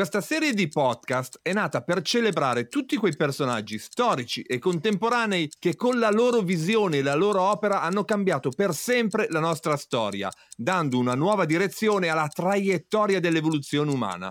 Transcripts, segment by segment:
questa serie di podcast è nata per celebrare tutti quei personaggi storici e contemporanei che con la loro visione e la loro opera hanno cambiato per sempre la nostra storia, dando una nuova direzione alla traiettoria dell'evoluzione umana.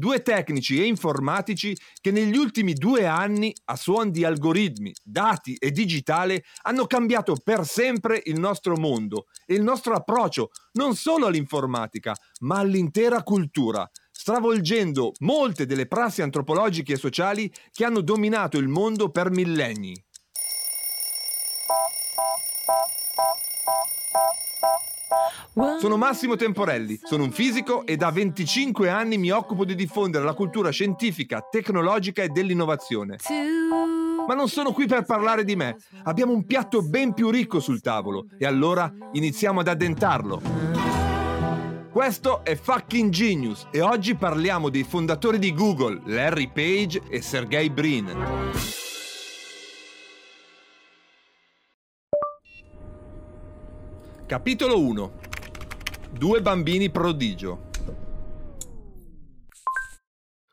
due tecnici e informatici che negli ultimi due anni, a suon di algoritmi, dati e digitale, hanno cambiato per sempre il nostro mondo e il nostro approccio non solo all'informatica, ma all'intera cultura, stravolgendo molte delle prassi antropologiche e sociali che hanno dominato il mondo per millenni. Sono Massimo Temporelli, sono un fisico e da 25 anni mi occupo di diffondere la cultura scientifica, tecnologica e dell'innovazione. Ma non sono qui per parlare di me, abbiamo un piatto ben più ricco sul tavolo e allora iniziamo ad addentarlo. Questo è Fucking Genius e oggi parliamo dei fondatori di Google, Larry Page e Sergey Brin. Capitolo 1 Due bambini prodigio.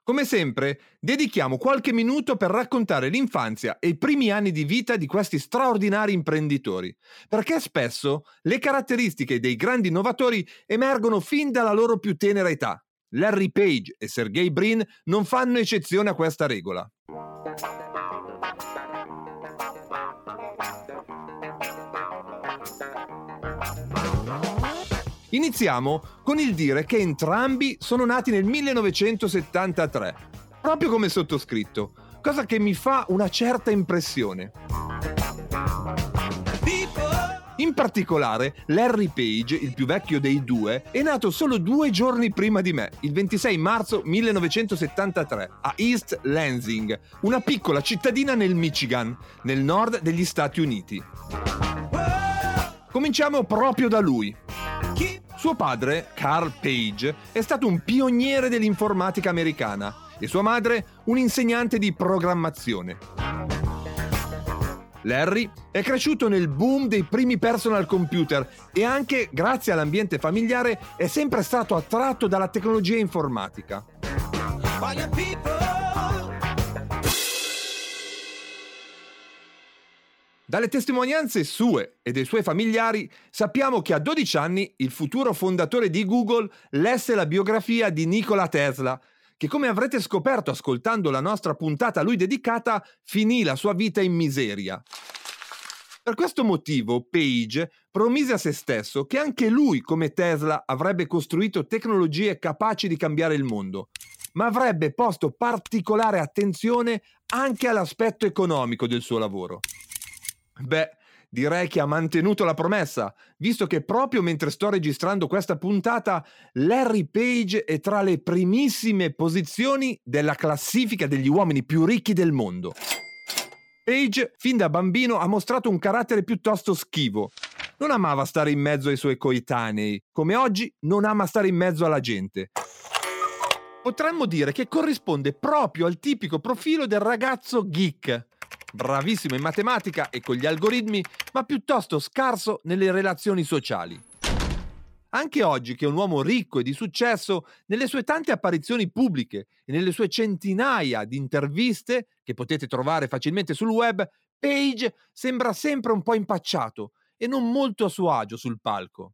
Come sempre, dedichiamo qualche minuto per raccontare l'infanzia e i primi anni di vita di questi straordinari imprenditori, perché spesso le caratteristiche dei grandi innovatori emergono fin dalla loro più tenera età. Larry Page e Sergey Brin non fanno eccezione a questa regola. Iniziamo con il dire che entrambi sono nati nel 1973, proprio come sottoscritto, cosa che mi fa una certa impressione. In particolare, Larry Page, il più vecchio dei due, è nato solo due giorni prima di me, il 26 marzo 1973, a East Lansing, una piccola cittadina nel Michigan, nel nord degli Stati Uniti. Cominciamo proprio da lui. Suo padre, Carl Page, è stato un pioniere dell'informatica americana e sua madre un insegnante di programmazione. Larry è cresciuto nel boom dei primi personal computer e anche grazie all'ambiente familiare è sempre stato attratto dalla tecnologia informatica. Dalle testimonianze sue e dei suoi familiari sappiamo che a 12 anni il futuro fondatore di Google lesse la biografia di Nikola Tesla, che come avrete scoperto ascoltando la nostra puntata a lui dedicata, finì la sua vita in miseria. Per questo motivo Page promise a se stesso che anche lui, come Tesla, avrebbe costruito tecnologie capaci di cambiare il mondo, ma avrebbe posto particolare attenzione anche all'aspetto economico del suo lavoro. Beh, direi che ha mantenuto la promessa, visto che proprio mentre sto registrando questa puntata, Larry Page è tra le primissime posizioni della classifica degli uomini più ricchi del mondo. Page, fin da bambino, ha mostrato un carattere piuttosto schivo. Non amava stare in mezzo ai suoi coetanei, come oggi non ama stare in mezzo alla gente. Potremmo dire che corrisponde proprio al tipico profilo del ragazzo geek, bravissimo in matematica e con gli algoritmi, ma piuttosto scarso nelle relazioni sociali. Anche oggi che è un uomo ricco e di successo, nelle sue tante apparizioni pubbliche e nelle sue centinaia di interviste, che potete trovare facilmente sul web, Page sembra sempre un po' impacciato e non molto a suo agio sul palco.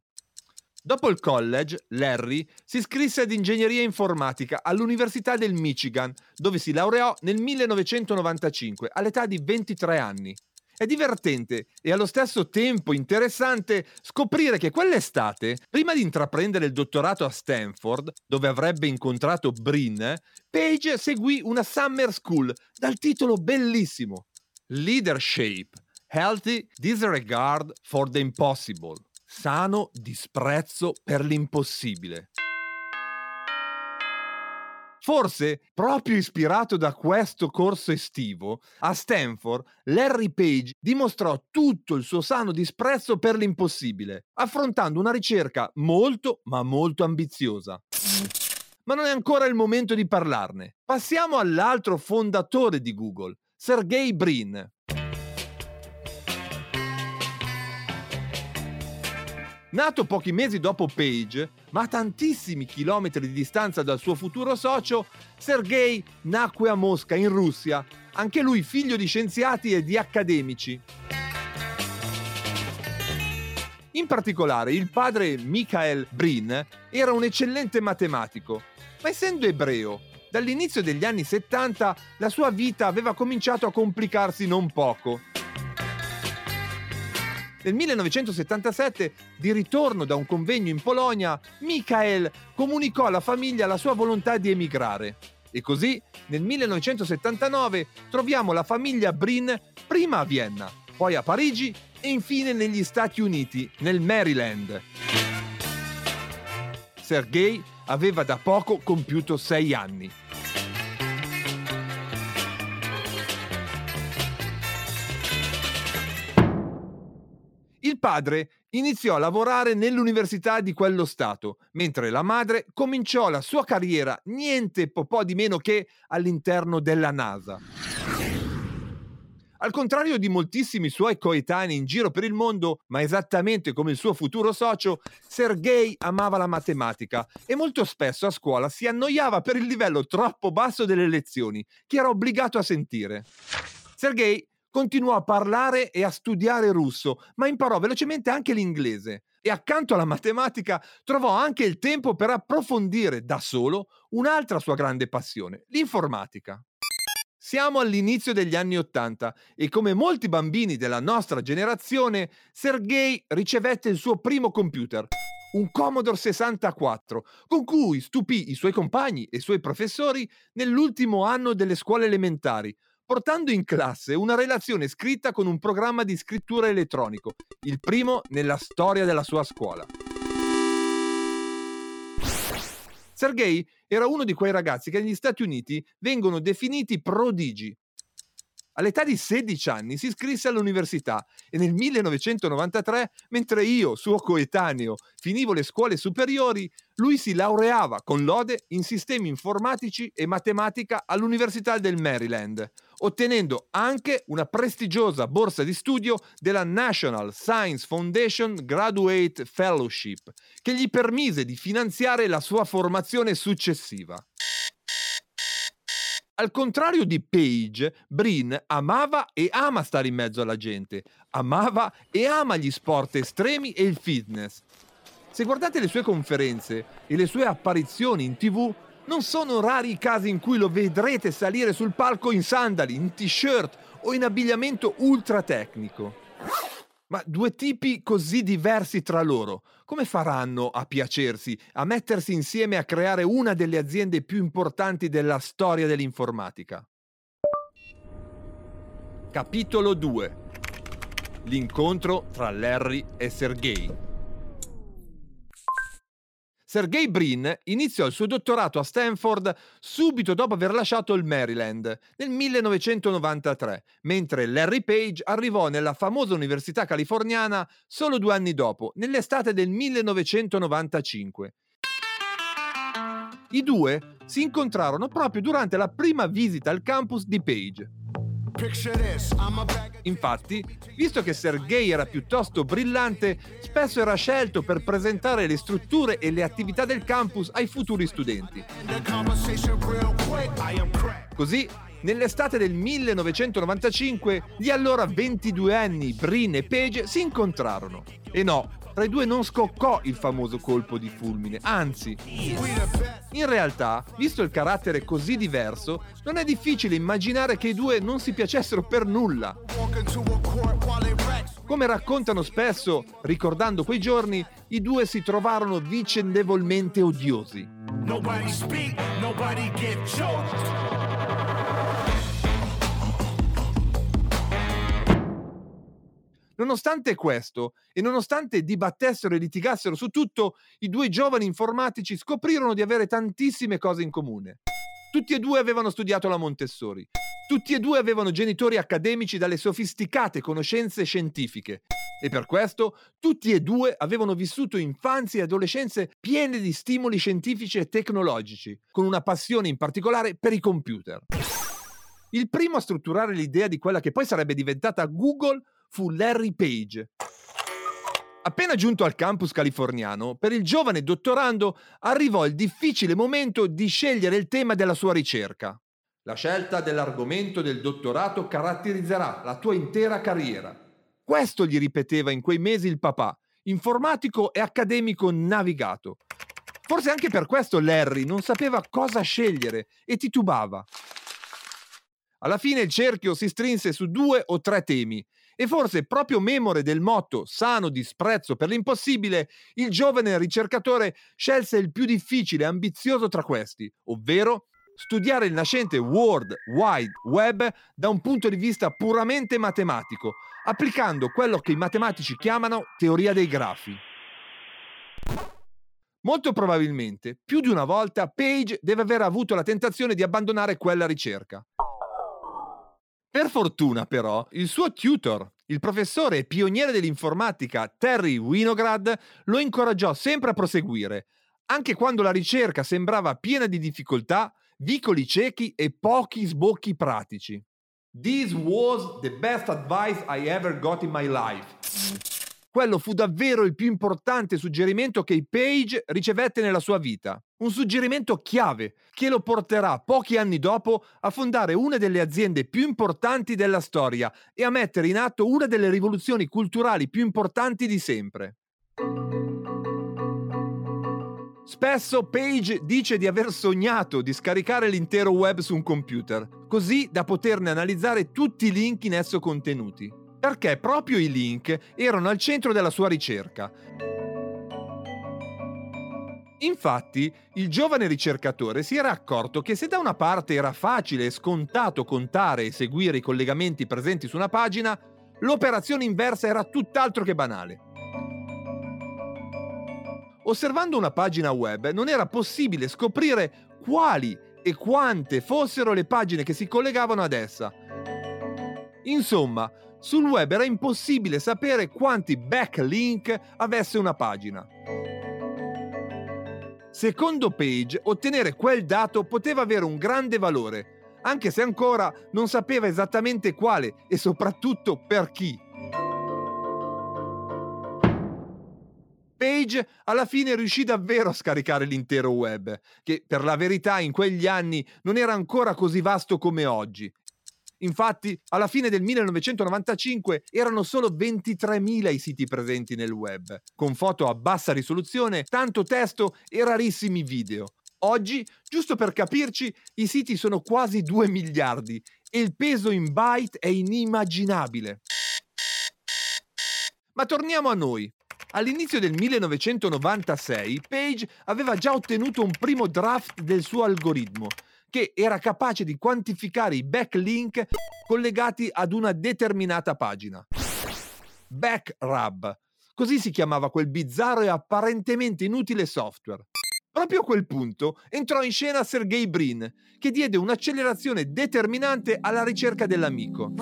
Dopo il college, Larry si iscrisse ad ingegneria informatica all'Università del Michigan, dove si laureò nel 1995 all'età di 23 anni. È divertente e allo stesso tempo interessante scoprire che quell'estate, prima di intraprendere il dottorato a Stanford, dove avrebbe incontrato Brin, Page seguì una summer school dal titolo bellissimo Leadership, Healthy Disregard for the Impossible, sano disprezzo per l'impossibile. Forse, proprio ispirato da questo corso estivo, a Stanford Larry Page dimostrò tutto il suo sano disprezzo per l'impossibile, affrontando una ricerca molto, ma molto ambiziosa. Ma non è ancora il momento di parlarne. Passiamo all'altro fondatore di Google, Sergey Brin. Nato pochi mesi dopo Page, ma a tantissimi chilometri di distanza dal suo futuro socio, Sergei nacque a Mosca, in Russia, anche lui figlio di scienziati e di accademici. In particolare, il padre Mikhail Brin era un eccellente matematico, ma essendo ebreo, dall'inizio degli anni 70 la sua vita aveva cominciato a complicarsi non poco. Nel 1977, di ritorno da un convegno in Polonia, Michael comunicò alla famiglia la sua volontà di emigrare. E così, nel 1979, troviamo la famiglia Brin prima a Vienna, poi a Parigi e infine negli Stati Uniti, nel Maryland. Sergei aveva da poco compiuto sei anni. Padre iniziò a lavorare nell'università di quello Stato, mentre la madre cominciò la sua carriera niente po' di meno che all'interno della NASA. Al contrario di moltissimi suoi coetanei in giro per il mondo, ma esattamente come il suo futuro socio, Sergei amava la matematica e molto spesso a scuola si annoiava per il livello troppo basso delle lezioni, che era obbligato a sentire. Sergei continuò a parlare e a studiare russo, ma imparò velocemente anche l'inglese e accanto alla matematica trovò anche il tempo per approfondire da solo un'altra sua grande passione, l'informatica. Siamo all'inizio degli anni Ottanta e come molti bambini della nostra generazione, Sergei ricevette il suo primo computer, un Commodore 64, con cui stupì i suoi compagni e i suoi professori nell'ultimo anno delle scuole elementari, portando in classe una relazione scritta con un programma di scrittura elettronico, il primo nella storia della sua scuola. Sergei era uno di quei ragazzi che negli Stati Uniti vengono definiti prodigi, All'età di 16 anni si iscrisse all'università e nel 1993, mentre io, suo coetaneo, finivo le scuole superiori, lui si laureava con lode in sistemi informatici e matematica all'Università del Maryland, ottenendo anche una prestigiosa borsa di studio della National Science Foundation Graduate Fellowship, che gli permise di finanziare la sua formazione successiva. Al contrario di Page, Brin amava e ama stare in mezzo alla gente, amava e ama gli sport estremi e il fitness. Se guardate le sue conferenze e le sue apparizioni in tv, non sono rari i casi in cui lo vedrete salire sul palco in sandali, in t-shirt o in abbigliamento ultra tecnico. Ma due tipi così diversi tra loro, come faranno a piacersi, a mettersi insieme a creare una delle aziende più importanti della storia dell'informatica? Capitolo 2 L'incontro tra Larry e Sergey Sergey Brin iniziò il suo dottorato a Stanford subito dopo aver lasciato il Maryland nel 1993, mentre Larry Page arrivò nella famosa università californiana solo due anni dopo, nell'estate del 1995. I due si incontrarono proprio durante la prima visita al campus di Page. Infatti, visto che Sergei era piuttosto brillante, spesso era scelto per presentare le strutture e le attività del campus ai futuri studenti. Così, nell'estate del 1995, gli allora 22 anni Brin e Page si incontrarono. E no, tra i due non scoccò il famoso colpo di fulmine, anzi, in realtà, visto il carattere così diverso, non è difficile immaginare che i due non si piacessero per nulla. Come raccontano spesso, ricordando quei giorni, i due si trovarono vicendevolmente odiosi. Nobody speak, nobody Nonostante questo, e nonostante dibattessero e litigassero su tutto, i due giovani informatici scoprirono di avere tantissime cose in comune. Tutti e due avevano studiato la Montessori. Tutti e due avevano genitori accademici dalle sofisticate conoscenze scientifiche. E per questo tutti e due avevano vissuto infanzie e adolescenze piene di stimoli scientifici e tecnologici, con una passione in particolare per i computer. Il primo a strutturare l'idea di quella che poi sarebbe diventata Google fu Larry Page. Appena giunto al campus californiano, per il giovane dottorando arrivò il difficile momento di scegliere il tema della sua ricerca. La scelta dell'argomento del dottorato caratterizzerà la tua intera carriera. Questo gli ripeteva in quei mesi il papà, informatico e accademico navigato. Forse anche per questo Larry non sapeva cosa scegliere e titubava. Alla fine il cerchio si strinse su due o tre temi e forse proprio memore del motto sano disprezzo per l'impossibile, il giovane ricercatore scelse il più difficile e ambizioso tra questi, ovvero studiare il nascente World Wide Web da un punto di vista puramente matematico, applicando quello che i matematici chiamano teoria dei grafi. Molto probabilmente, più di una volta, Page deve aver avuto la tentazione di abbandonare quella ricerca. Per fortuna, però, il suo tutor, il professore e pioniere dell'informatica Terry Winograd, lo incoraggiò sempre a proseguire, anche quando la ricerca sembrava piena di difficoltà, vicoli ciechi e pochi sbocchi pratici. This was the best advice I ever got in my life. Quello fu davvero il più importante suggerimento che Page ricevette nella sua vita. Un suggerimento chiave che lo porterà pochi anni dopo a fondare una delle aziende più importanti della storia e a mettere in atto una delle rivoluzioni culturali più importanti di sempre. Spesso Page dice di aver sognato di scaricare l'intero web su un computer, così da poterne analizzare tutti i link in esso contenuti perché proprio i link erano al centro della sua ricerca. Infatti, il giovane ricercatore si era accorto che se da una parte era facile e scontato contare e seguire i collegamenti presenti su una pagina, l'operazione inversa era tutt'altro che banale. Osservando una pagina web non era possibile scoprire quali e quante fossero le pagine che si collegavano ad essa. Insomma, sul web era impossibile sapere quanti backlink avesse una pagina. Secondo Page, ottenere quel dato poteva avere un grande valore, anche se ancora non sapeva esattamente quale e soprattutto per chi. Page alla fine riuscì davvero a scaricare l'intero web, che per la verità in quegli anni non era ancora così vasto come oggi Infatti, alla fine del 1995 erano solo 23.000 i siti presenti nel web, con foto a bassa risoluzione, tanto testo e rarissimi video. Oggi, giusto per capirci, i siti sono quasi 2 miliardi e il peso in byte è inimmaginabile. Ma torniamo a noi. All'inizio del 1996 Page aveva già ottenuto un primo draft del suo algoritmo che era capace di quantificare i backlink collegati ad una determinata pagina. Backrub, così si chiamava quel bizzarro e apparentemente inutile software. Proprio a quel punto entrò in scena Sergey Brin, che diede un'accelerazione determinante alla ricerca dell'amico.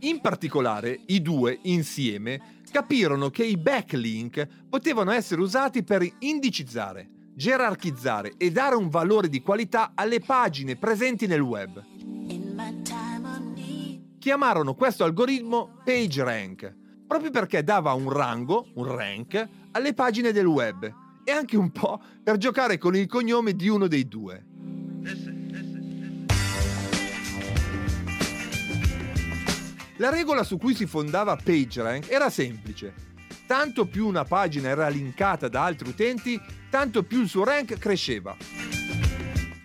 In particolare, i due, insieme, capirono che i backlink potevano essere usati per indicizzare, gerarchizzare e dare un valore di qualità alle pagine presenti nel web. Chiamarono questo algoritmo PageRank, proprio perché dava un rango, un rank, alle pagine del web e anche un po' per giocare con il cognome di uno dei due. La regola su cui si fondava PageRank era semplice. Tanto più una pagina era linkata da altri utenti, tanto più il suo rank cresceva.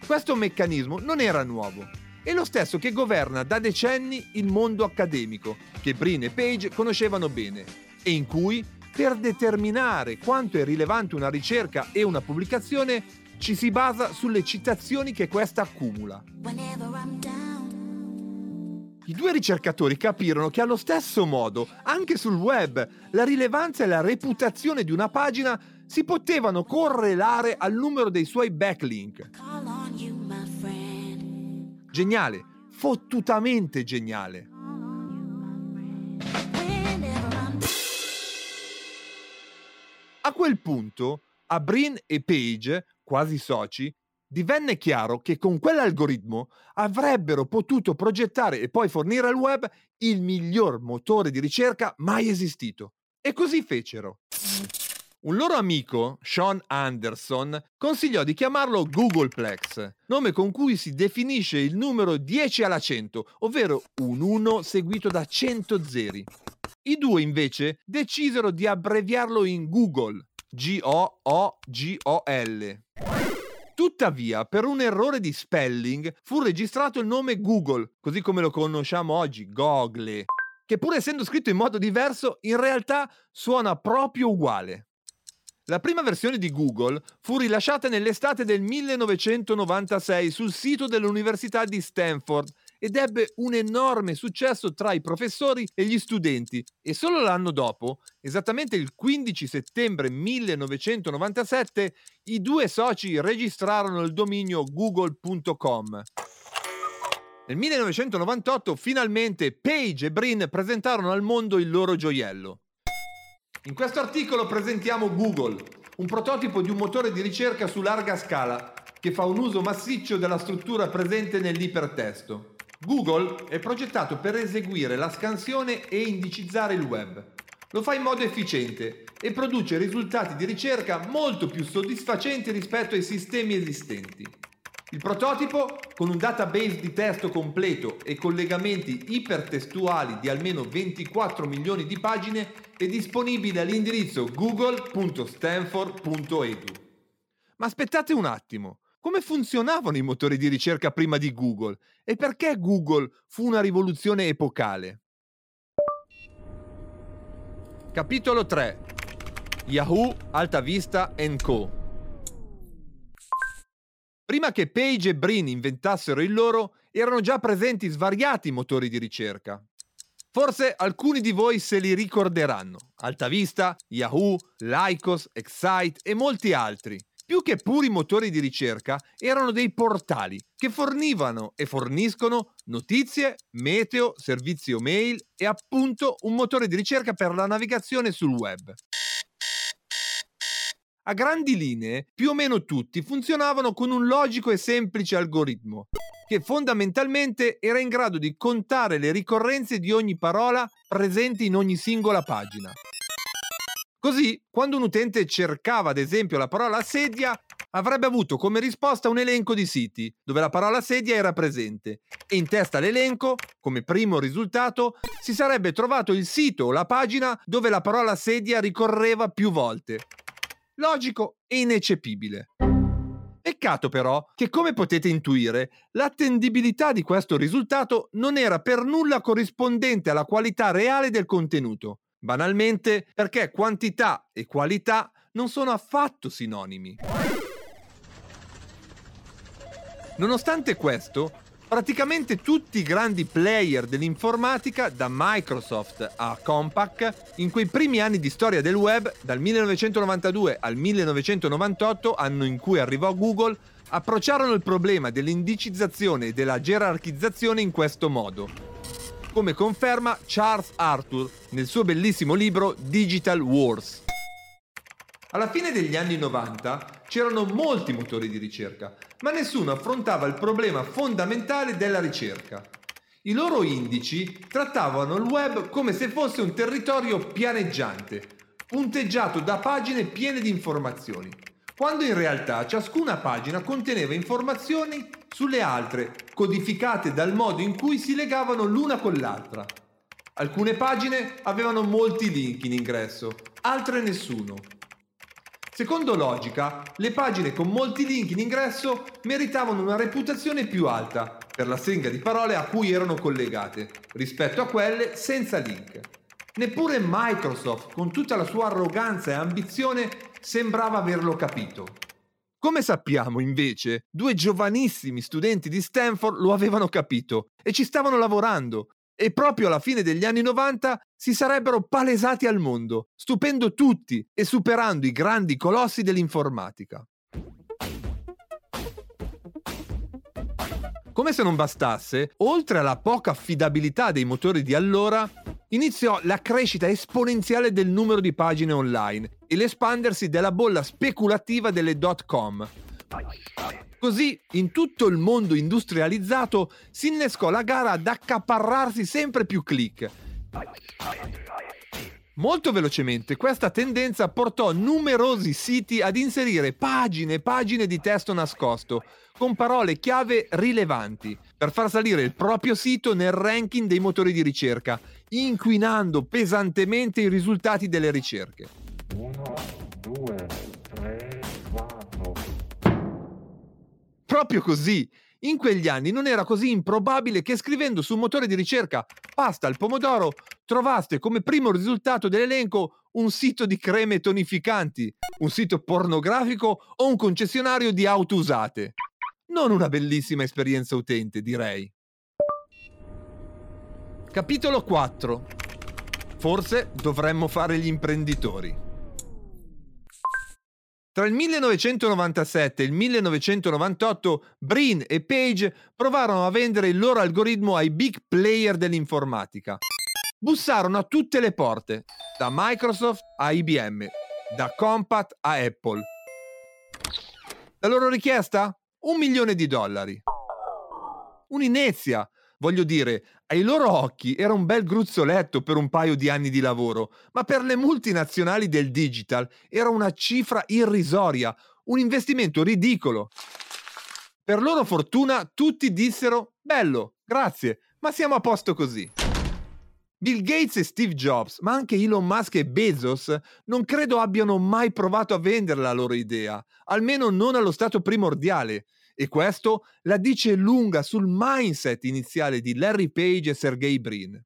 Questo meccanismo non era nuovo, è lo stesso che governa da decenni il mondo accademico, che Brin e Page conoscevano bene, e in cui, per determinare quanto è rilevante una ricerca e una pubblicazione, ci si basa sulle citazioni che questa accumula. I due ricercatori capirono che allo stesso modo, anche sul web, la rilevanza e la reputazione di una pagina si potevano correlare al numero dei suoi backlink. Geniale, fottutamente geniale. A quel punto, a Brin e Page, quasi soci, divenne chiaro che con quell'algoritmo avrebbero potuto progettare e poi fornire al web il miglior motore di ricerca mai esistito. E così fecero. Un loro amico, Sean Anderson, consigliò di chiamarlo Googleplex, nome con cui si definisce il numero 10 alla 100, ovvero un 1 seguito da 100 zeri. I due invece decisero di abbreviarlo in Google, G-O-O-G-O-L. Tuttavia, per un errore di spelling, fu registrato il nome Google, così come lo conosciamo oggi, Google, che pur essendo scritto in modo diverso, in realtà suona proprio uguale. La prima versione di Google fu rilasciata nell'estate del 1996 sul sito dell'Università di Stanford ed ebbe un enorme successo tra i professori e gli studenti e solo l'anno dopo, esattamente il 15 settembre 1997, i due soci registrarono il dominio google.com. Nel 1998 finalmente Page e Brin presentarono al mondo il loro gioiello. In questo articolo presentiamo Google, un prototipo di un motore di ricerca su larga scala che fa un uso massiccio della struttura presente nell'ipertesto. Google è progettato per eseguire la scansione e indicizzare il web. Lo fa in modo efficiente e produce risultati di ricerca molto più soddisfacenti rispetto ai sistemi esistenti. Il prototipo, con un database di testo completo e collegamenti ipertestuali di almeno 24 milioni di pagine, è disponibile all'indirizzo google.stanford.edu. Ma aspettate un attimo, come funzionavano i motori di ricerca prima di Google e perché Google fu una rivoluzione epocale. Capitolo 3 Yahoo, Alta Vista Co. Prima che Page e Brin inventassero il loro, erano già presenti svariati motori di ricerca. Forse alcuni di voi se li ricorderanno. Alta Vista, Yahoo, Lycos, Excite e molti altri più che puri motori di ricerca, erano dei portali che fornivano e forniscono notizie, meteo, servizio mail e appunto un motore di ricerca per la navigazione sul web. A grandi linee, più o meno tutti funzionavano con un logico e semplice algoritmo, che fondamentalmente era in grado di contare le ricorrenze di ogni parola presenti in ogni singola pagina. Così, quando un utente cercava ad esempio la parola sedia, avrebbe avuto come risposta un elenco di siti dove la parola sedia era presente e in testa all'elenco, come primo risultato, si sarebbe trovato il sito o la pagina dove la parola sedia ricorreva più volte. Logico e ineccepibile. Peccato però che, come potete intuire, l'attendibilità di questo risultato non era per nulla corrispondente alla qualità reale del contenuto. Banalmente perché quantità e qualità non sono affatto sinonimi. Nonostante questo, praticamente tutti i grandi player dell'informatica, da Microsoft a Compaq, in quei primi anni di storia del web, dal 1992 al 1998, anno in cui arrivò Google, approcciarono il problema dell'indicizzazione e della gerarchizzazione in questo modo come conferma Charles Arthur nel suo bellissimo libro Digital Wars. Alla fine degli anni 90 c'erano molti motori di ricerca, ma nessuno affrontava il problema fondamentale della ricerca. I loro indici trattavano il web come se fosse un territorio pianeggiante, punteggiato da pagine piene di informazioni, quando in realtà ciascuna pagina conteneva informazioni sulle altre, codificate dal modo in cui si legavano l'una con l'altra. Alcune pagine avevano molti link in ingresso, altre nessuno. Secondo logica, le pagine con molti link in ingresso meritavano una reputazione più alta per la stringa di parole a cui erano collegate, rispetto a quelle senza link. Neppure Microsoft, con tutta la sua arroganza e ambizione, sembrava averlo capito. Come sappiamo, invece, due giovanissimi studenti di Stanford lo avevano capito e ci stavano lavorando e proprio alla fine degli anni 90 si sarebbero palesati al mondo, stupendo tutti e superando i grandi colossi dell'informatica. Come se non bastasse, oltre alla poca affidabilità dei motori di allora, iniziò la crescita esponenziale del numero di pagine online e l'espandersi della bolla speculativa delle dot com, Così in tutto il mondo industrializzato si innescò la gara ad accaparrarsi sempre più click. Molto velocemente questa tendenza portò numerosi siti ad inserire pagine e pagine di testo nascosto, con parole chiave rilevanti, per far salire il proprio sito nel ranking dei motori di ricerca, inquinando pesantemente i risultati delle ricerche. Uno, due, tre, Proprio così. In quegli anni non era così improbabile che scrivendo su un motore di ricerca pasta al pomodoro trovaste come primo risultato dell'elenco un sito di creme tonificanti, un sito pornografico o un concessionario di auto usate. Non una bellissima esperienza utente, direi. Capitolo 4. Forse dovremmo fare gli imprenditori. Tra il 1997 e il 1998 Brin e Page provarono a vendere il loro algoritmo ai big player dell'informatica. Bussarono a tutte le porte, da Microsoft a IBM, da Compaq a Apple. La loro richiesta? Un milione di dollari. Un'inezia, Voglio dire, ai loro occhi era un bel gruzzoletto per un paio di anni di lavoro, ma per le multinazionali del digital era una cifra irrisoria, un investimento ridicolo. Per loro fortuna tutti dissero, bello, grazie, ma siamo a posto così. Bill Gates e Steve Jobs, ma anche Elon Musk e Bezos, non credo abbiano mai provato a vendere la loro idea, almeno non allo stato primordiale. E questo la dice lunga sul mindset iniziale di Larry Page e Sergey Brin.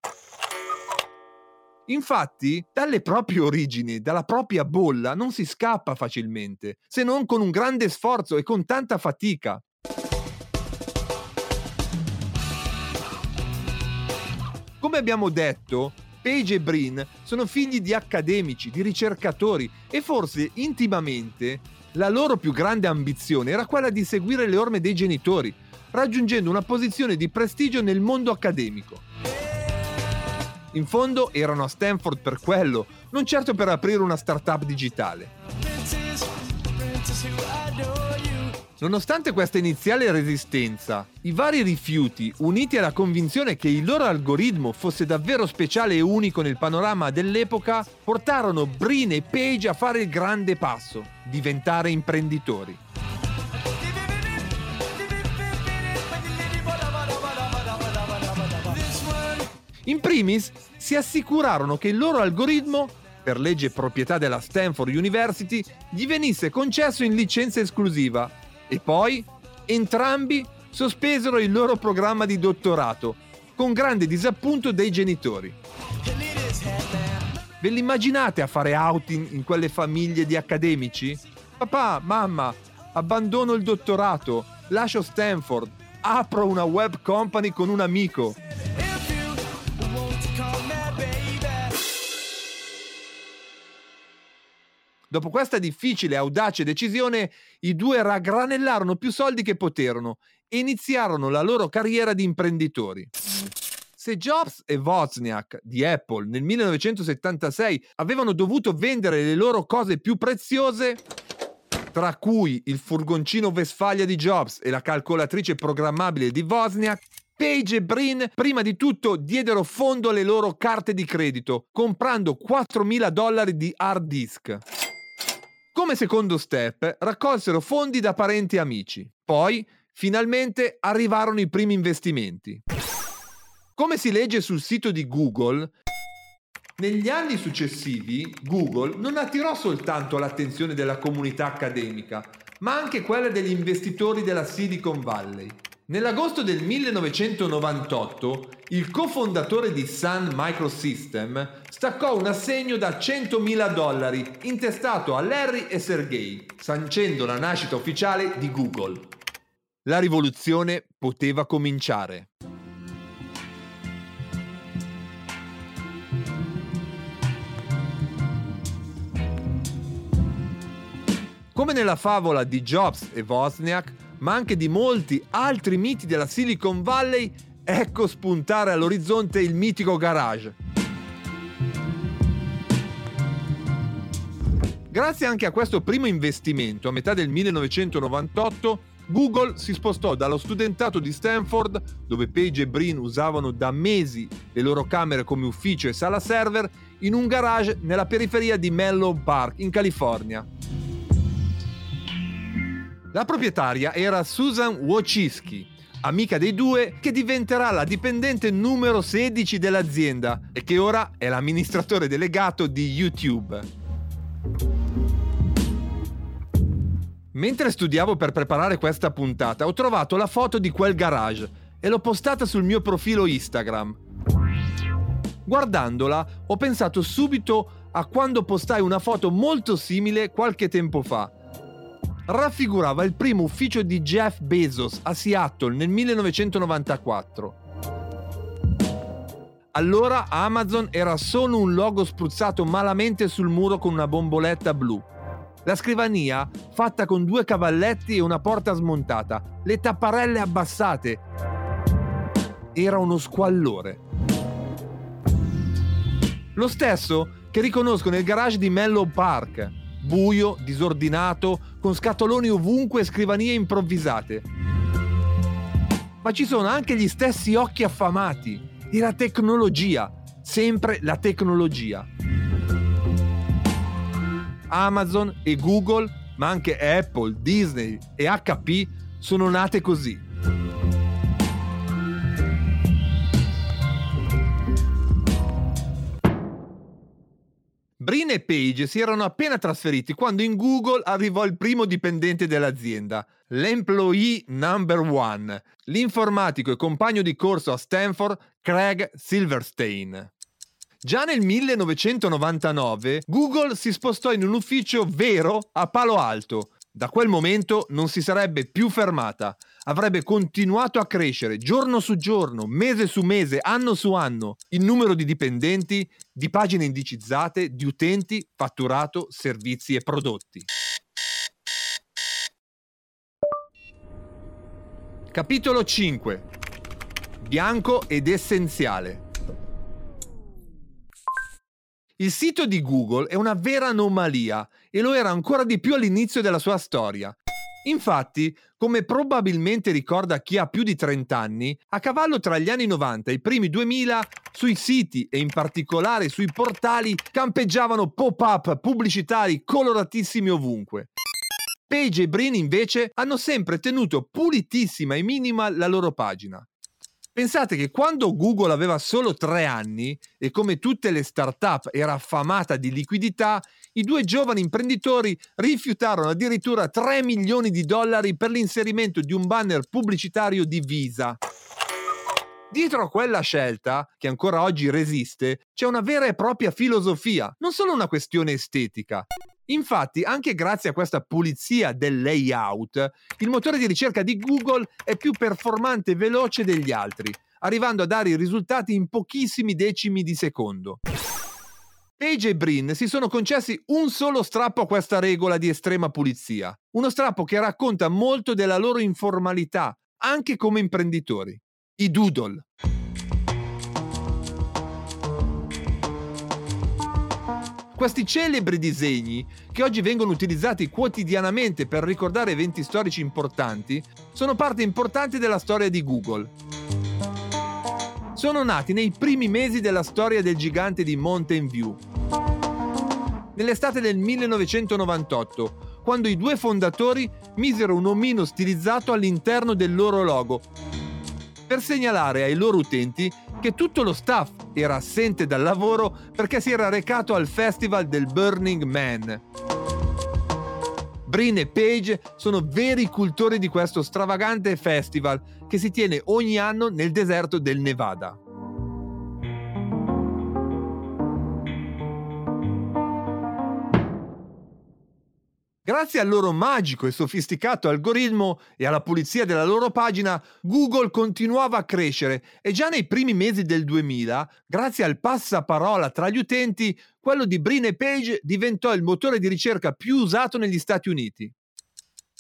Infatti, dalle proprie origini, dalla propria bolla, non si scappa facilmente, se non con un grande sforzo e con tanta fatica. Come abbiamo detto, Page e Brin sono figli di accademici, di ricercatori e forse intimamente la loro più grande ambizione era quella di seguire le orme dei genitori, raggiungendo una posizione di prestigio nel mondo accademico. In fondo erano a Stanford per quello, non certo per aprire una startup digitale. Nonostante questa iniziale resistenza, i vari rifiuti, uniti alla convinzione che il loro algoritmo fosse davvero speciale e unico nel panorama dell'epoca, portarono Brin e Page a fare il grande passo, diventare imprenditori. In primis, si assicurarono che il loro algoritmo, per legge proprietà della Stanford University, gli venisse concesso in licenza esclusiva e poi entrambi sospesero il loro programma di dottorato, con grande disappunto dei genitori. Ve l'immaginate a fare outing in quelle famiglie di accademici? Papà, mamma, abbandono il dottorato, lascio Stanford, apro una web company con un amico. Dopo questa difficile e audace decisione, i due raggranellarono più soldi che poterono e iniziarono la loro carriera di imprenditori. Se Jobs e Wozniak di Apple nel 1976 avevano dovuto vendere le loro cose più preziose, tra cui il furgoncino Westfalia di Jobs e la calcolatrice programmabile di Wozniak, Page e Brin prima di tutto diedero fondo alle loro carte di credito, comprando 4.000 dollari di hard disk. Come secondo step, raccolsero fondi da parenti e amici. Poi, finalmente, arrivarono i primi investimenti. Come si legge sul sito di Google, negli anni successivi Google non attirò soltanto l'attenzione della comunità accademica, ma anche quella degli investitori della Silicon Valley. Nell'agosto del 1998 il cofondatore di Sun Microsystem staccò un assegno da 100.000 dollari intestato a Larry e Sergey, sancendo la nascita ufficiale di Google. La rivoluzione poteva cominciare. Come nella favola di Jobs e Wozniak, ma anche di molti altri miti della Silicon Valley, ecco spuntare all'orizzonte il mitico garage. Grazie anche a questo primo investimento, a metà del 1998, Google si spostò dallo studentato di Stanford, dove Page e Brin usavano da mesi le loro camere come ufficio e sala server, in un garage nella periferia di Menlo Park, in California. La proprietaria era Susan Wojcicki, amica dei due che diventerà la dipendente numero 16 dell'azienda e che ora è l'amministratore delegato di YouTube. Mentre studiavo per preparare questa puntata ho trovato la foto di quel garage e l'ho postata sul mio profilo Instagram. Guardandola ho pensato subito a quando postai una foto molto simile qualche tempo fa raffigurava il primo ufficio di Jeff Bezos a Seattle nel 1994. Allora Amazon era solo un logo spruzzato malamente sul muro con una bomboletta blu. La scrivania, fatta con due cavalletti e una porta smontata, le tapparelle abbassate. Era uno squallore. Lo stesso che riconosco nel garage di Mellow Park, buio, disordinato, con scatoloni ovunque e scrivanie improvvisate. Ma ci sono anche gli stessi occhi affamati e la tecnologia, sempre la tecnologia. Amazon e Google, ma anche Apple, Disney e HP sono nate così. Brin e Page si erano appena trasferiti quando in Google arrivò il primo dipendente dell'azienda, l'employee number one, l'informatico e compagno di corso a Stanford Craig Silverstein. Già nel 1999 Google si spostò in un ufficio vero a Palo Alto. Da quel momento non si sarebbe più fermata, avrebbe continuato a crescere giorno su giorno, mese su mese, anno su anno, il numero di dipendenti, di pagine indicizzate, di utenti, fatturato, servizi e prodotti. Capitolo 5 Bianco ed essenziale. Il sito di Google è una vera anomalia e lo era ancora di più all'inizio della sua storia. Infatti, come probabilmente ricorda chi ha più di 30 anni, a cavallo tra gli anni 90 e i primi 2000, sui siti e in particolare sui portali campeggiavano pop-up pubblicitari coloratissimi ovunque. Page e Brin invece hanno sempre tenuto pulitissima e minima la loro pagina. Pensate che quando Google aveva solo tre anni e come tutte le start-up era affamata di liquidità, i due giovani imprenditori rifiutarono addirittura 3 milioni di dollari per l'inserimento di un banner pubblicitario di Visa. Dietro a quella scelta, che ancora oggi resiste, c'è una vera e propria filosofia, non solo una questione estetica. Infatti, anche grazie a questa pulizia del layout, il motore di ricerca di Google è più performante e veloce degli altri, arrivando a dare i risultati in pochissimi decimi di secondo. AJ e Brin si sono concessi un solo strappo a questa regola di estrema pulizia, uno strappo che racconta molto della loro informalità, anche come imprenditori, i doodle. Questi celebri disegni, che oggi vengono utilizzati quotidianamente per ricordare eventi storici importanti, sono parte importante della storia di Google sono nati nei primi mesi della storia del gigante di Mountain View, Nell'estate del 1998, quando i due fondatori misero un omino stilizzato all'interno del loro logo, per segnalare ai loro utenti che tutto lo staff era assente dal lavoro perché si era recato al festival del Burning Man. Brin e Page sono veri cultori di questo stravagante festival che si tiene ogni anno nel deserto del Nevada. Grazie al loro magico e sofisticato algoritmo e alla pulizia della loro pagina, Google continuava a crescere e già nei primi mesi del 2000, grazie al passaparola tra gli utenti, quello di Brin e Page diventò il motore di ricerca più usato negli Stati Uniti.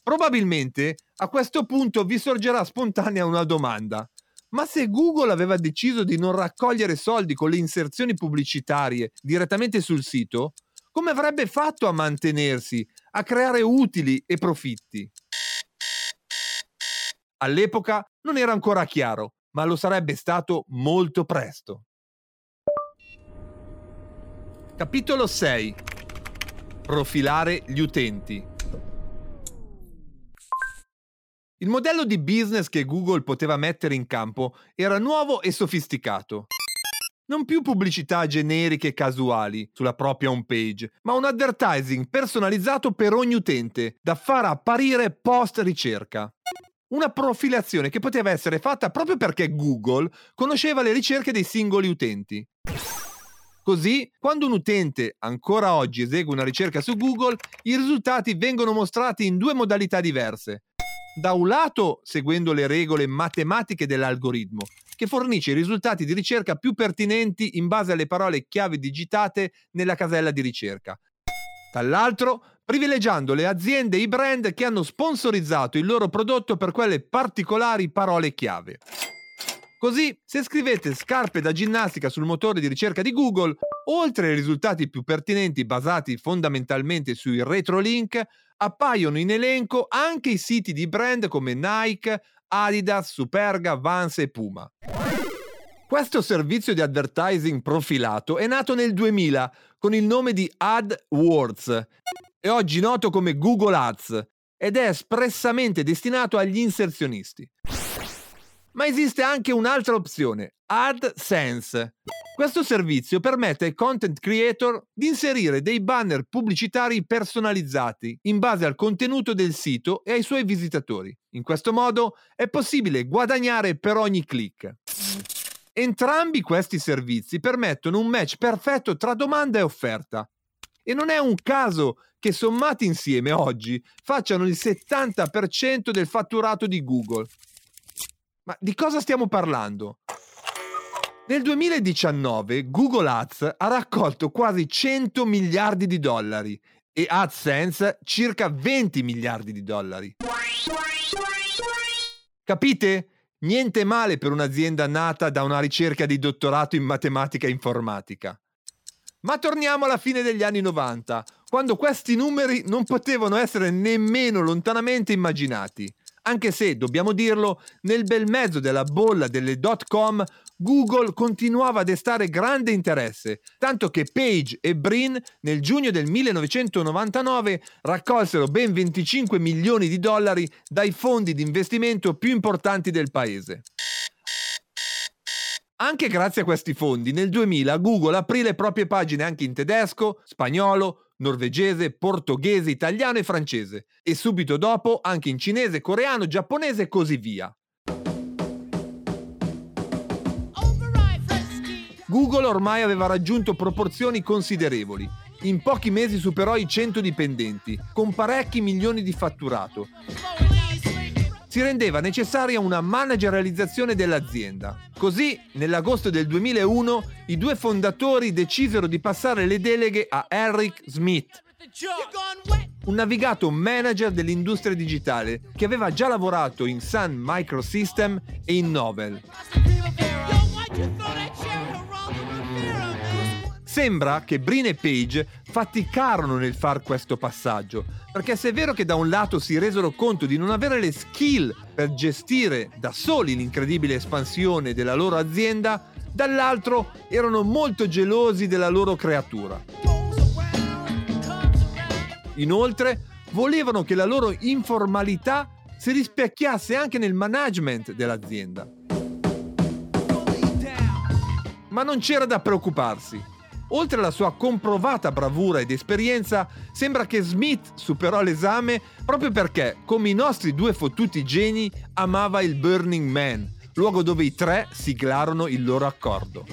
Probabilmente a questo punto vi sorgerà spontanea una domanda. Ma se Google aveva deciso di non raccogliere soldi con le inserzioni pubblicitarie direttamente sul sito, come avrebbe fatto a mantenersi, a creare utili e profitti? All'epoca non era ancora chiaro, ma lo sarebbe stato molto presto. Capitolo 6 Profilare gli utenti. Il modello di business che Google poteva mettere in campo era nuovo e sofisticato. Non più pubblicità generiche e casuali sulla propria homepage, ma un advertising personalizzato per ogni utente, da far apparire post ricerca. Una profilazione che poteva essere fatta proprio perché Google conosceva le ricerche dei singoli utenti. Così, quando un utente ancora oggi esegue una ricerca su Google, i risultati vengono mostrati in due modalità diverse. Da un lato, seguendo le regole matematiche dell'algoritmo, che fornisce i risultati di ricerca più pertinenti in base alle parole chiave digitate nella casella di ricerca. Dall'altro, privilegiando le aziende e i brand che hanno sponsorizzato il loro prodotto per quelle particolari parole chiave. Così, se scrivete scarpe da ginnastica sul motore di ricerca di Google, oltre ai risultati più pertinenti basati fondamentalmente sui retrolink, appaiono in elenco anche i siti di brand come Nike, Adidas, Superga, Vans e Puma. Questo servizio di advertising profilato è nato nel 2000 con il nome di AdWords e oggi noto come Google Ads ed è espressamente destinato agli inserzionisti. Ma esiste anche un'altra opzione, AdSense. Questo servizio permette ai content creator di inserire dei banner pubblicitari personalizzati in base al contenuto del sito e ai suoi visitatori. In questo modo è possibile guadagnare per ogni click. Entrambi questi servizi permettono un match perfetto tra domanda e offerta. E non è un caso che sommati insieme oggi facciano il 70% del fatturato di Google. Ma di cosa stiamo parlando? Nel 2019 Google Ads ha raccolto quasi 100 miliardi di dollari e AdSense circa 20 miliardi di dollari. Capite? Niente male per un'azienda nata da una ricerca di dottorato in matematica e informatica. Ma torniamo alla fine degli anni 90, quando questi numeri non potevano essere nemmeno lontanamente immaginati anche se, dobbiamo dirlo, nel bel mezzo della bolla delle dot com Google continuava a destare grande interesse, tanto che Page e Brin nel giugno del 1999 raccolsero ben 25 milioni di dollari dai fondi di investimento più importanti del paese. Anche grazie a questi fondi, nel 2000 Google aprì le proprie pagine anche in tedesco, spagnolo, norvegese, portoghese, italiano e francese, e subito dopo anche in cinese, coreano, giapponese e così via. Google ormai aveva raggiunto proporzioni considerevoli. In pochi mesi superò i 100 dipendenti, con parecchi milioni di fatturato si rendeva necessaria una managerializzazione dell'azienda. Così, nell'agosto del 2001, i due fondatori decisero di passare le deleghe a Eric Smith, un navigato manager dell'industria digitale che aveva già lavorato in Sun Microsystem e in Novel. Sembra che Brin e Page faticarono nel far questo passaggio, perché se è vero che da un lato si resero conto di non avere le skill per gestire da soli l'incredibile espansione della loro azienda, dall'altro erano molto gelosi della loro creatura. Inoltre, volevano che la loro informalità si rispecchiasse anche nel management dell'azienda. Ma non c'era da preoccuparsi. Oltre alla sua comprovata bravura ed esperienza, sembra che Smith superò l'esame proprio perché, come i nostri due fottuti geni, amava il Burning Man, luogo dove i tre siglarono il loro accordo.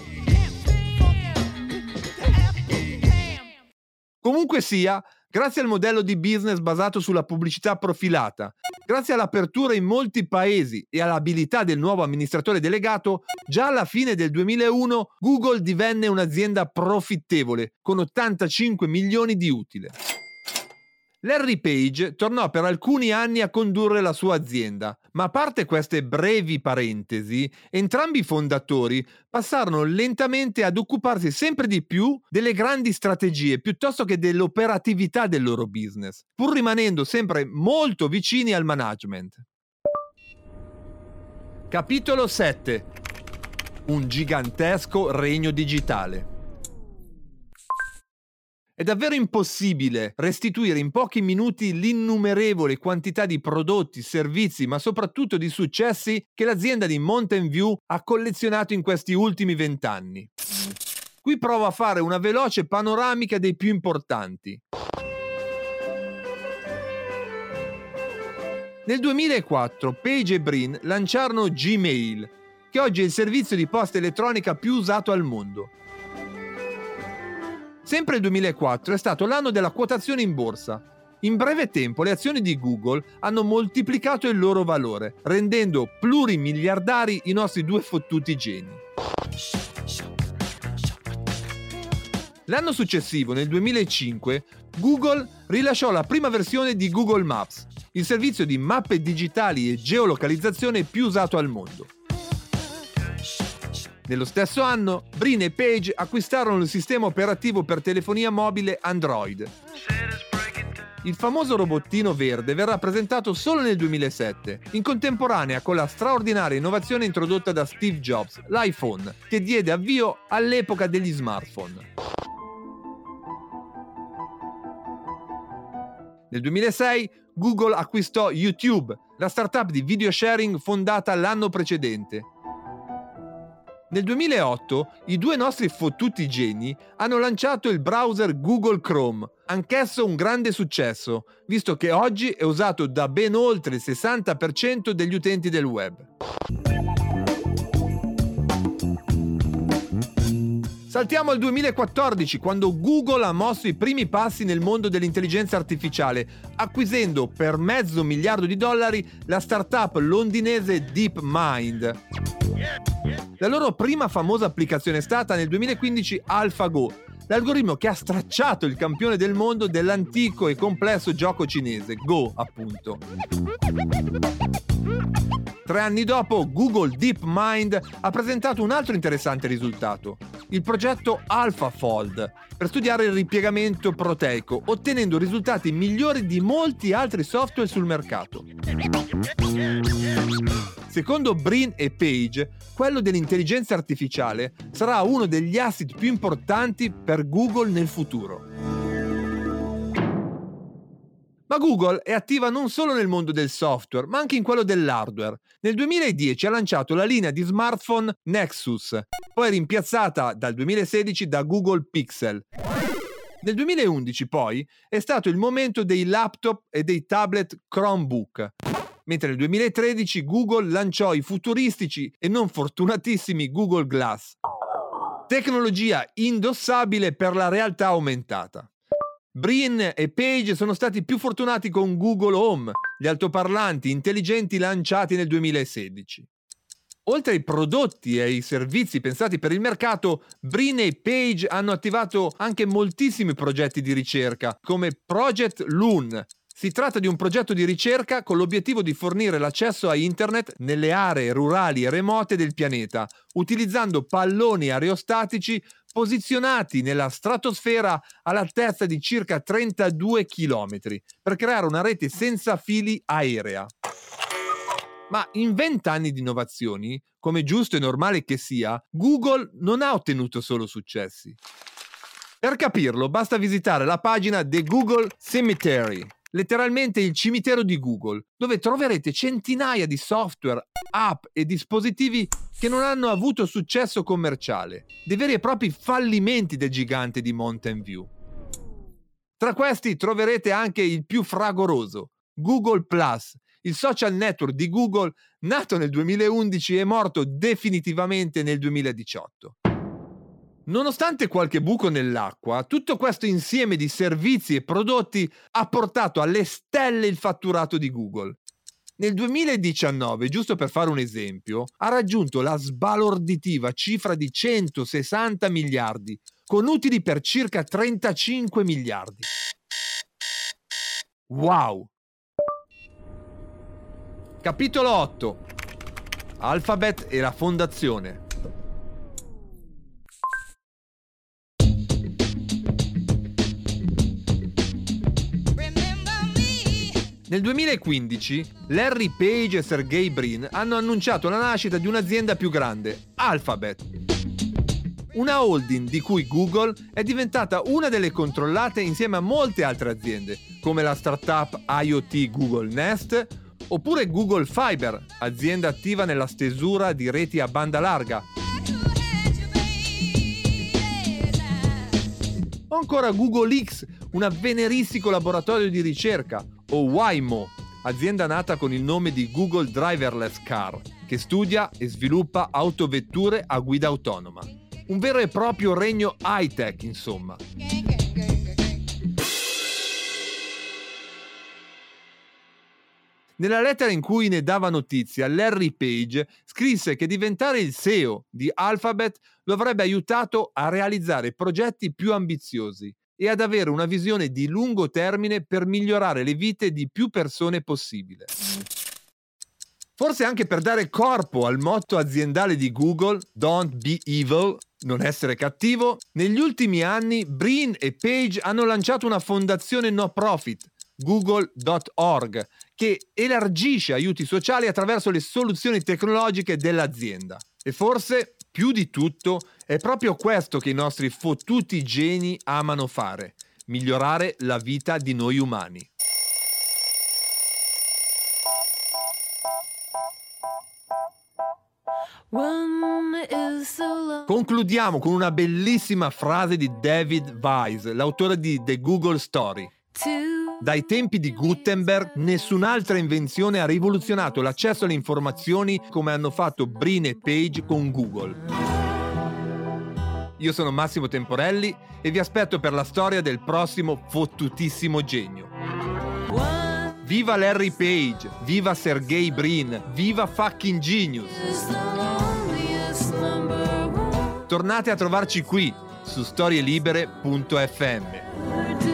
Comunque sia, Grazie al modello di business basato sulla pubblicità profilata, grazie all'apertura in molti paesi e all'abilità del nuovo amministratore delegato, già alla fine del 2001 Google divenne un'azienda profittevole con 85 milioni di utile. Larry Page tornò per alcuni anni a condurre la sua azienda, ma a parte queste brevi parentesi, entrambi i fondatori passarono lentamente ad occuparsi sempre di più delle grandi strategie piuttosto che dell'operatività del loro business, pur rimanendo sempre molto vicini al management. Capitolo 7 Un gigantesco regno digitale. È davvero impossibile restituire in pochi minuti l'innumerevole quantità di prodotti, servizi, ma soprattutto di successi che l'azienda di Mountain View ha collezionato in questi ultimi vent'anni. Qui provo a fare una veloce panoramica dei più importanti. Nel 2004 Page e Brin lanciarono Gmail, che oggi è il servizio di posta elettronica più usato al mondo. Sempre il 2004 è stato l'anno della quotazione in borsa. In breve tempo le azioni di Google hanno moltiplicato il loro valore, rendendo plurimiliardari i nostri due fottuti geni. L'anno successivo, nel 2005, Google rilasciò la prima versione di Google Maps, il servizio di mappe digitali e geolocalizzazione più usato al mondo. Nello stesso anno, Brin e Page acquistarono il sistema operativo per telefonia mobile Android. Il famoso robottino verde verrà presentato solo nel 2007, in contemporanea con la straordinaria innovazione introdotta da Steve Jobs, l'iPhone, che diede avvio all'epoca degli smartphone. Nel 2006 Google acquistò YouTube, la startup di video sharing fondata l'anno precedente, nel 2008 i due nostri fottuti geni hanno lanciato il browser Google Chrome, anch'esso un grande successo, visto che oggi è usato da ben oltre il 60% degli utenti del web. Saltiamo al 2014, quando Google ha mosso i primi passi nel mondo dell'intelligenza artificiale, acquisendo per mezzo miliardo di dollari la startup londinese DeepMind. La loro prima famosa applicazione è stata nel 2015 AlphaGo, l'algoritmo che ha stracciato il campione del mondo dell'antico e complesso gioco cinese, Go appunto. Tre anni dopo, Google DeepMind ha presentato un altro interessante risultato, il progetto AlphaFold, per studiare il ripiegamento proteico, ottenendo risultati migliori di molti altri software sul mercato. Secondo Brin e Page, quello dell'intelligenza artificiale sarà uno degli asset più importanti per Google nel futuro. Ma Google è attiva non solo nel mondo del software, ma anche in quello dell'hardware. Nel 2010 ha lanciato la linea di smartphone Nexus, poi rimpiazzata dal 2016 da Google Pixel. Nel 2011 poi è stato il momento dei laptop e dei tablet Chromebook mentre nel 2013 Google lanciò i futuristici e non fortunatissimi Google Glass. Tecnologia indossabile per la realtà aumentata. Brin e Page sono stati più fortunati con Google Home, gli altoparlanti intelligenti lanciati nel 2016. Oltre ai prodotti e ai servizi pensati per il mercato, Brin e Page hanno attivato anche moltissimi progetti di ricerca, come Project Loon, Si tratta di un progetto di ricerca con l'obiettivo di fornire l'accesso a Internet nelle aree rurali e remote del pianeta, utilizzando palloni aerostatici posizionati nella stratosfera all'altezza di circa 32 km per creare una rete senza fili aerea. Ma in vent'anni di innovazioni, come giusto e normale che sia, Google non ha ottenuto solo successi. Per capirlo basta visitare la pagina The Google Cemetery, letteralmente il cimitero di Google, dove troverete centinaia di software, app e dispositivi che non hanno avuto successo commerciale, dei veri e propri fallimenti del gigante di Mountain View. Tra questi troverete anche il più fragoroso, Google Plus, il social network di Google nato nel 2011 e morto definitivamente nel 2018. Nonostante qualche buco nell'acqua, tutto questo insieme di servizi e prodotti ha portato alle stelle il fatturato di Google. Nel 2019, giusto per fare un esempio, ha raggiunto la sbalorditiva cifra di 160 miliardi, con utili per circa 35 miliardi. Wow! Capitolo 8 Alphabet e la fondazione Nel 2015 Larry Page e Sergey Brin hanno annunciato la nascita di un'azienda più grande, Alphabet. Una holding di cui Google è diventata una delle controllate insieme a molte altre aziende, come la startup IoT Google Nest oppure Google Fiber, azienda attiva nella stesura di reti a banda larga. O ancora Google X, un avveniristico laboratorio di ricerca, o Waymo, azienda nata con il nome di Google Driverless Car, che studia e sviluppa autovetture a guida autonoma. Un vero e proprio regno high-tech, insomma. Nella lettera in cui ne dava notizia, Larry Page scrisse che diventare il CEO di Alphabet lo avrebbe aiutato a realizzare progetti più ambiziosi e ad avere una visione di lungo termine per migliorare le vite di più persone possibile. Forse anche per dare corpo al motto aziendale di Google, Don't be evil, non essere cattivo, negli ultimi anni Brin e Page hanno lanciato una fondazione no profit, google.org, che elargisce aiuti sociali attraverso le soluzioni tecnologiche dell'azienda. E forse, più di tutto, è proprio questo che i nostri fottuti geni amano fare, migliorare la vita di noi umani. Concludiamo con una bellissima frase di David Weiss, l'autore di The Google Story. Dai tempi di Gutenberg nessun'altra invenzione ha rivoluzionato l'accesso alle informazioni come hanno fatto Brin e Page con Google. Io sono Massimo Temporelli e vi aspetto per la storia del prossimo fottutissimo genio. Viva Larry Page, viva Sergey Brin, viva fucking genius! Tornate a trovarci qui su storielibere.fm.